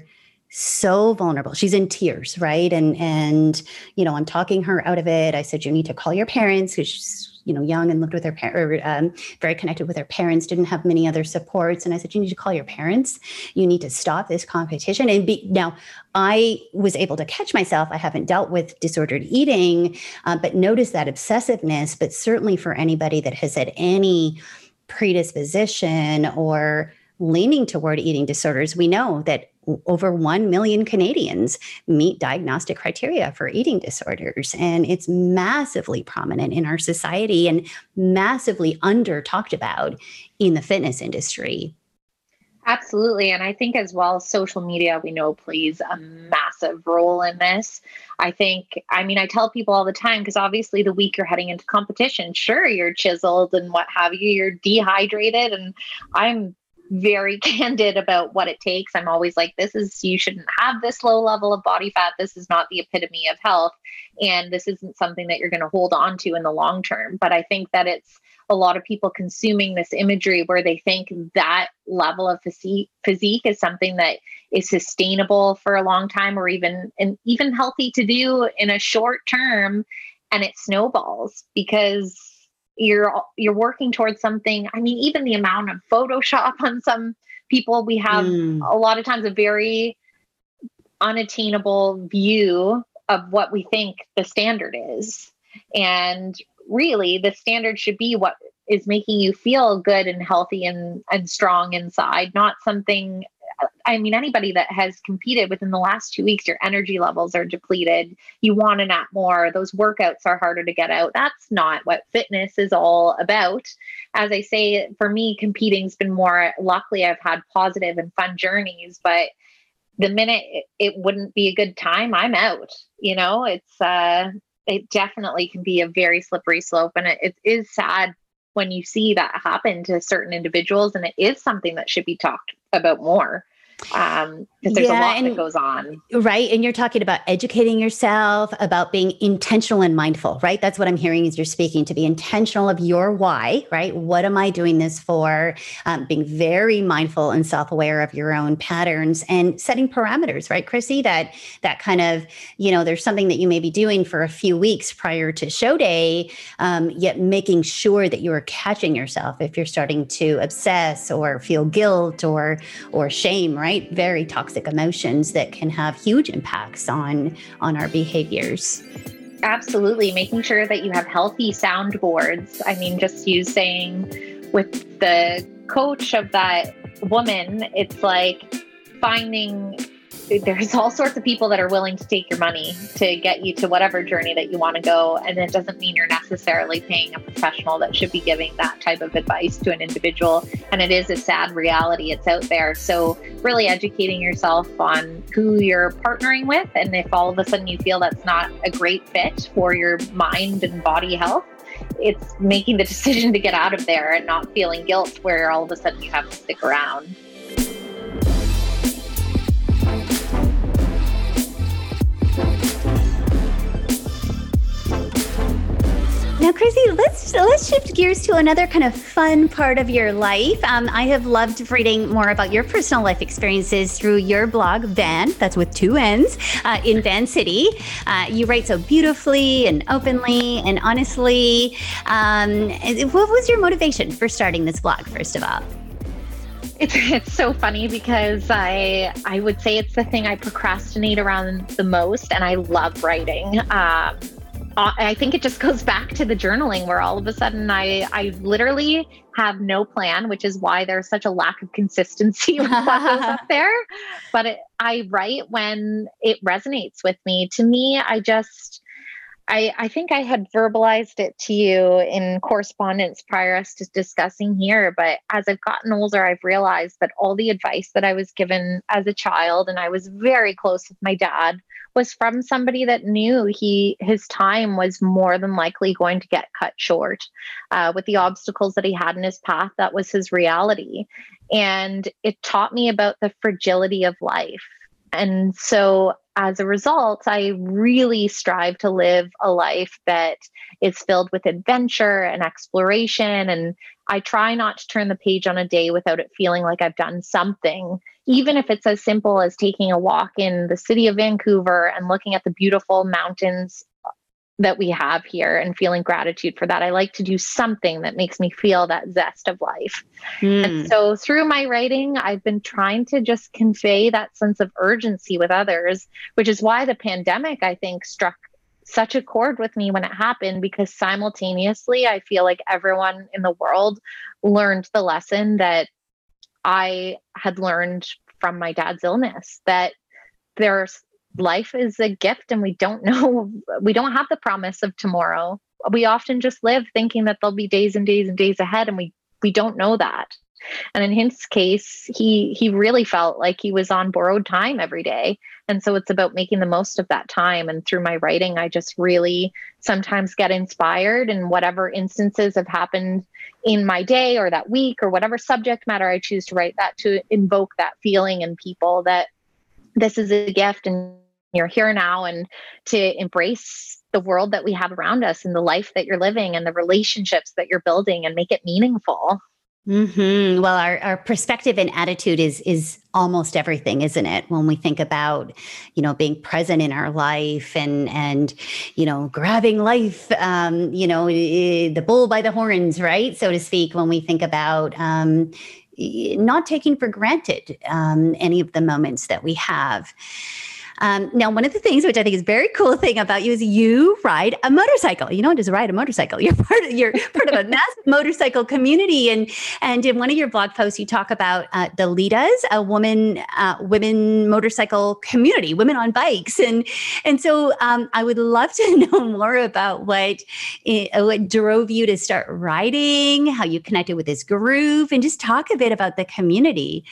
so vulnerable. She's in tears, right? And and you know, I'm talking her out of it. I said you need to call your parents because you know young and lived with her parents, um, very connected with her parents. Didn't have many other supports. And I said you need to call your parents. You need to stop this competition. And be now, I was able to catch myself. I haven't dealt with disordered eating, uh, but notice that obsessiveness. But certainly for anybody that has had any predisposition or leaning toward eating disorders. We know that over 1 million Canadians meet diagnostic criteria for eating disorders. And it's massively prominent in our society and massively under talked about in the fitness industry. Absolutely. And I think as well, social media, we know plays a massive role in this. I think, I mean, I tell people all the time, because obviously the week you're heading into competition, sure, you're chiseled and what have you, you're dehydrated. And I'm very candid about what it takes. I'm always like, this is, you shouldn't have this low level of body fat. This is not the epitome of health. And this isn't something that you're going to hold on to in the long term. But I think that it's, a lot of people consuming this imagery where they think that level of physique, physique is something that is sustainable for a long time or even and even healthy to do in a short term and it snowballs because you're you're working towards something i mean even the amount of photoshop on some people we have mm. a lot of times a very unattainable view of what we think the standard is and really the standard should be what is making you feel good and healthy and, and strong inside, not something. I mean, anybody that has competed within the last two weeks, your energy levels are depleted. You want to nap more. Those workouts are harder to get out. That's not what fitness is all about. As I say, for me, competing's been more, luckily, I've had positive and fun journeys, but the minute it, it wouldn't be a good time, I'm out. You know, it's, uh, it definitely can be a very slippery slope. And it, it is sad when you see that happen to certain individuals. And it is something that should be talked about more um because there's yeah, a lot and, that goes on. Right and you're talking about educating yourself about being intentional and mindful right? That's what i'm hearing as you're speaking to be intentional of your why right? What am i doing this for? Um, being very mindful and self-aware of your own patterns and setting parameters right chrissy? That that kind of you know there's something that you may be doing for a few weeks prior to show day um, yet making sure that you are catching yourself if you're starting to obsess or feel guilt or or shame right right? Very toxic emotions that can have huge impacts on on our behaviors. Absolutely, making sure that you have healthy soundboards. I mean, just you saying with the coach of that woman, it's like finding there's all sorts of people that are willing to take your money to get you to whatever journey that you want to go. And it doesn't mean you're necessarily paying a professional that should be giving that type of advice to an individual. And it is a sad reality, it's out there. So, really educating yourself on who you're partnering with. And if all of a sudden you feel that's not a great fit for your mind and body health, it's making the decision to get out of there and not feeling guilt where all of a sudden you have to stick around. Now, Chrissy, let's let's shift gears to another kind of fun part of your life. Um, I have loved reading more about your personal life experiences through your blog, Vann. That's with two N's uh, in Van City. Uh, you write so beautifully and openly and honestly. Um, what was your motivation for starting this blog? First of all. It's, it's so funny because I I would say it's the thing I procrastinate around the most, and I love writing. Um, Uh, I think it just goes back to the journaling where all of a sudden I I literally have no plan, which is why there's such a lack of consistency with what goes up there. But it, I write when it resonates with me. To me, I just I, I think I had verbalized it to you in correspondence prior us to discussing here, but as I've gotten older, I've realized that all the advice that I was given as a child, and I was very close with my dad, was from somebody that knew he his time was more than likely going to get cut short uh, with the obstacles that he had in his path. That was his reality, and it taught me about the fragility of life. And so as a result, I really strive to live a life that is filled with adventure and exploration. And I try not to turn the page on a day without it feeling like I've done something, even if it's as simple as taking a walk in the city of Vancouver and looking at the beautiful mountains that we have here and feeling gratitude for that. I like to do something that makes me feel that zest of life. Mm. And hmm. so through my writing, I've been trying to just convey that sense of urgency with others, which is why the pandemic, I think, struck such a chord with me when it happened because simultaneously, I feel like everyone in the world learned the lesson that I had learned from my dad's illness that there's life is a gift and we don't know we don't have the promise of tomorrow. We often just live thinking that there'll be days and days and days ahead and we we don't know that. And in his case he he really felt like he was on borrowed time every day. And so it's about making the most of that time. And through my writing i just really sometimes get inspired in whatever instances have happened in my day or that week or whatever subject matter i choose to write that to invoke that feeling in people that this is a gift and you're here now and to embrace the world that we have around us and the life that you're living and the relationships that you're building and make it meaningful. Mm-hmm. Well, our, our perspective and attitude is is almost everything, isn't it? When we think about, you know, being present in our life and and you know, grabbing life, um, you know, the bull by the horns, right, so to speak. When we think about, um, not taking for granted um, any of the moments that we have. Um, now, one of the things which I think is very cool thing about you is you ride a motorcycle. You don't just ride a motorcycle. You're part of you're part of a massive motorcycle community. And and in one of your blog posts, you talk about uh, the Litas, a woman uh, women motorcycle community, women on bikes. And and so um, I would love to know more about what what drove you to start riding, how you connected with this group, and just talk a bit about the community.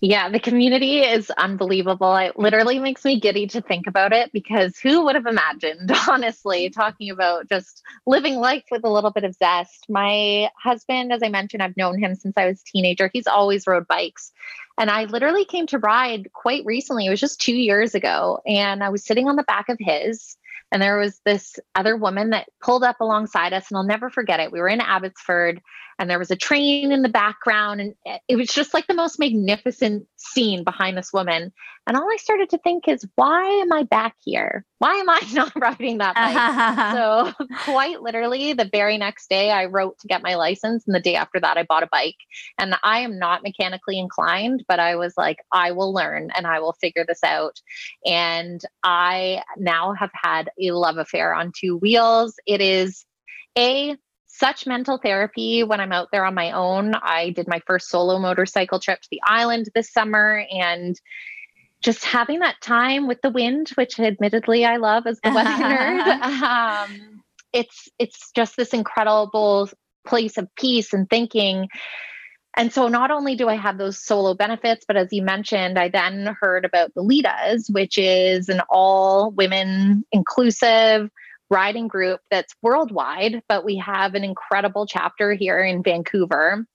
Yeah, the community is unbelievable. It literally makes me giddy to think about it because who would have imagined, honestly, talking about just living life with a little bit of zest. My husband, as I mentioned, I've known him since I was a teenager. He's always rode bikes. And I literally came to ride quite recently. It was just two years ago. And I was sitting on the back of his and there was this other woman that pulled up alongside us, and I'll never forget it. We were in Abbotsford, and there was a train in the background, and it was just like the most magnificent scene behind this woman. And all I started to think is, why am I back here? Why am I not riding that bike? so, quite literally, the very next day, I wrote to get my license, and the day after that, I bought a bike. And I am not mechanically inclined, but I was like, I will learn and I will figure this out. And I now have had a love affair on two wheels. It is a such mental therapy when I'm out there on my own. I did my first solo motorcycle trip to the island this summer and just having that time with the wind, which admittedly I love as the weather nerd. Um, it's it's just this incredible place of peace and thinking and so not only do I have those solo benefits, but as you mentioned, I then heard about the Litas, which is an all women inclusive riding group that's worldwide, but we have an incredible chapter here in Vancouver.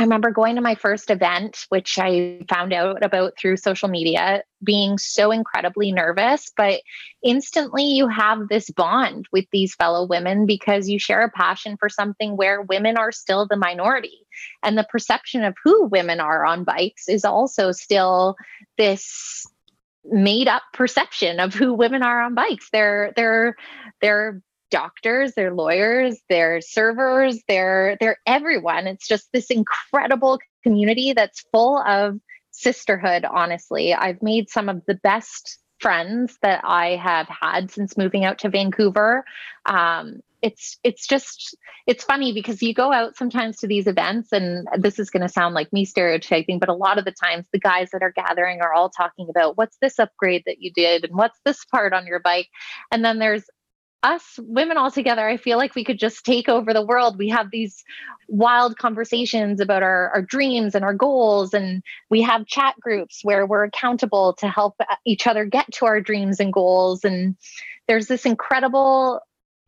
I remember going to my first event, which I found out about through social media, being so incredibly nervous. But instantly, you have this bond with these fellow women because you share a passion for something where women are still the minority. And the perception of who women are on bikes is also still this made up perception of who women are on bikes. They're they're they're doctors, they're lawyers, they're servers, they're they're everyone. It's just this incredible community that's full of sisterhood, honestly. I've made some of the best friends that I have had since moving out to Vancouver. Um, it's it's just it's funny because you go out sometimes to these events and this is going to sound like me stereotyping but a lot of the times the guys that are gathering are all talking about what's this upgrade that you did and what's this part on your bike and then there's us women all together, I feel like we could just take over the world. We have these wild conversations about our, our dreams and our goals. And we have chat groups where we're accountable to help uh, each other get to our dreams and goals. And there's this incredible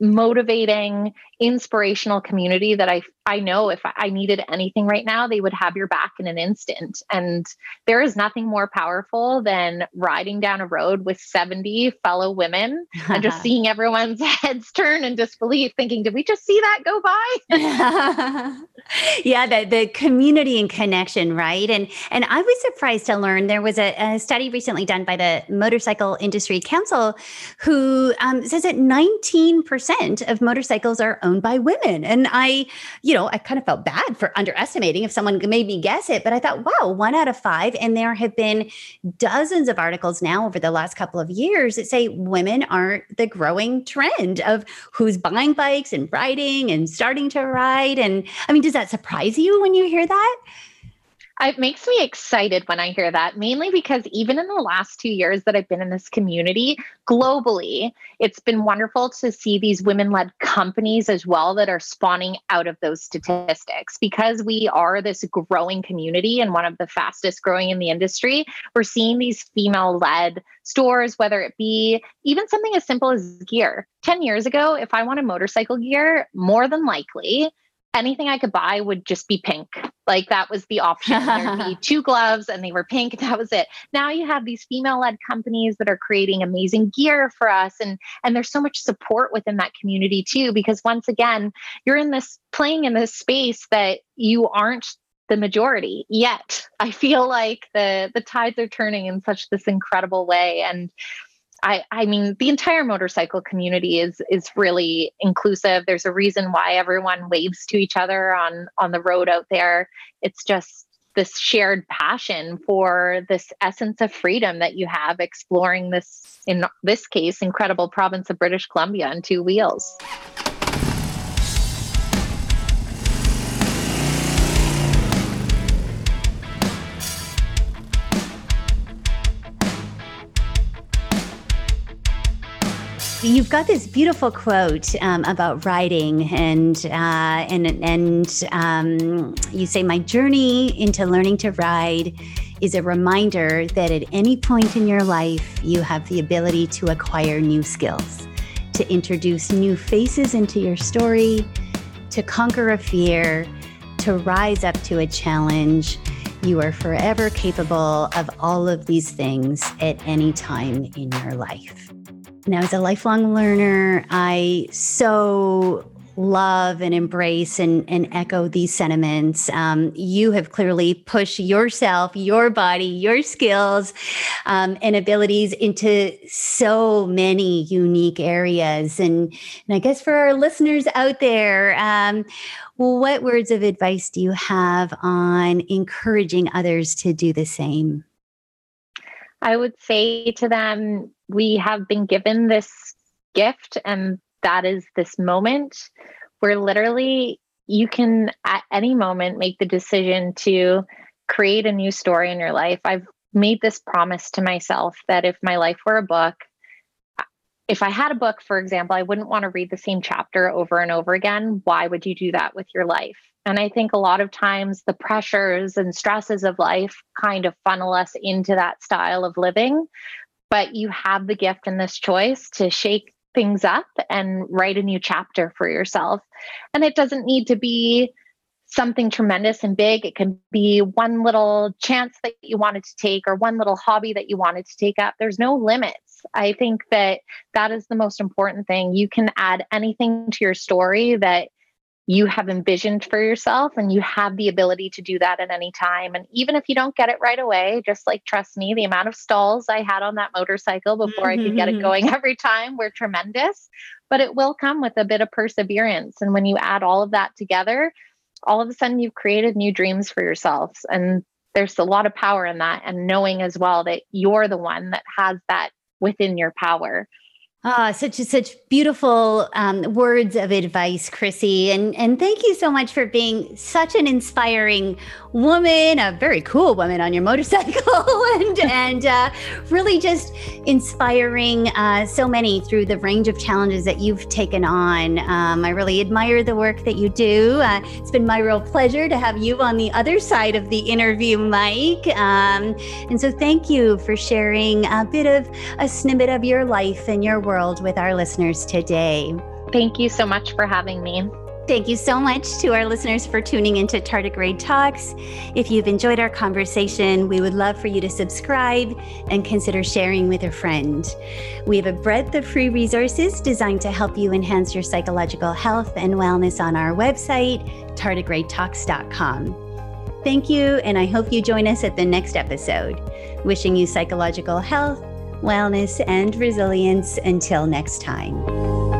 motivating, inspirational community that I I know if I needed anything right now, they would have your back in an instant. And there is nothing more powerful than riding down a road with 70 fellow women and just seeing everyone's heads turn in disbelief, thinking, did we just see that go by? yeah, the, the community and connection, right? And and I was surprised to learn there was a, a study recently done by the Motorcycle Industry Council who um, says that 19% of motorcycles are owned by women. And I, you know, I kind of felt bad for underestimating if someone made me guess it, but I thought, wow, one out of five. And there have been dozens of articles now over the last couple of years that say women aren't the growing trend of who's buying bikes and riding and starting to ride. And I mean, does that surprise you when you hear that? It makes me excited when I hear that, mainly because even in the last two years that I've been in this community globally, it's been wonderful to see these women led companies as well that are spawning out of those statistics. Because we are this growing community and one of the fastest growing in the industry, we're seeing these female led stores, whether it be even something as simple as gear. 10 years ago, if I wanted motorcycle gear, more than likely, anything I could buy would just be pink. Like that was the option. There'd be two gloves and they were pink. That was it. Now you have these female-led companies that are creating amazing gear for us. And and there's so much support within that community too, because once again, you're in this playing in this space that you aren't the majority yet. I feel like the the tides are turning in such this incredible way. And I, I mean, the entire motorcycle community is is really inclusive. There's a reason why everyone waves to each other on on the road out there. It's just this shared passion for this essence of freedom that you have exploring this in this case incredible province of British Columbia on two wheels. You've got this beautiful quote um, about riding, and uh, and and um, you say, "My journey into learning to ride is a reminder that at any point in your life, you have the ability to acquire new skills, to introduce new faces into your story, to conquer a fear, to rise up to a challenge." You are forever capable of all of these things at any time in your life. Now, as a lifelong learner, I so love and embrace and, and echo these sentiments. Um, you have clearly pushed yourself, your body, your skills, um, and abilities into so many unique areas. And, and I guess for our listeners out there, um, what words of advice do you have on encouraging others to do the same? I would say to them, we have been given this gift, and that is this moment where literally you can at any moment make the decision to create a new story in your life. I've made this promise to myself that if my life were a book, if I had a book, for example, I wouldn't want to read the same chapter over and over again. Why would you do that with your life? And I think a lot of times the pressures and stresses of life kind of funnel us into that style of living. But you have the gift and this choice to shake things up and write a new chapter for yourself. And it doesn't need to be something tremendous and big. It can be one little chance that you wanted to take or one little hobby that you wanted to take up. There's no limits. I think that that is the most important thing. You can add anything to your story that you have envisioned for yourself and you have the ability to do that at any time and even if you don't get it right away just like trust me the amount of stalls i had on that motorcycle before mm-hmm. i could get it mm-hmm. going every time were tremendous but it will come with a bit of perseverance and when you add all of that together all of a sudden you've created new dreams for yourselves and there's a lot of power in that and knowing as well that you're the one that has that within your power Ah, such such beautiful um, words of advice, Chrissy, and and thank you so much for being such an inspiring woman, a very cool woman on your motorcycle, and and uh, really just inspiring uh, so many through the range of challenges that you've taken on. Um, I really admire the work that you do. Uh, it's been my real pleasure to have you on the other side of the interview, mic. Um, and so, thank you for sharing a bit of a snippet of your life and your work world with our listeners today. Thank you so much for having me. Thank you so much to our listeners for tuning into Tardigrade Talks. If you've enjoyed our conversation, we would love for you to subscribe and consider sharing with a friend. We have a breadth of free resources designed to help you enhance your psychological health and wellness on our website, tardigradetalks.com. Thank you, and I hope you join us at the next episode. Wishing you psychological health wellness, and resilience. Until next time.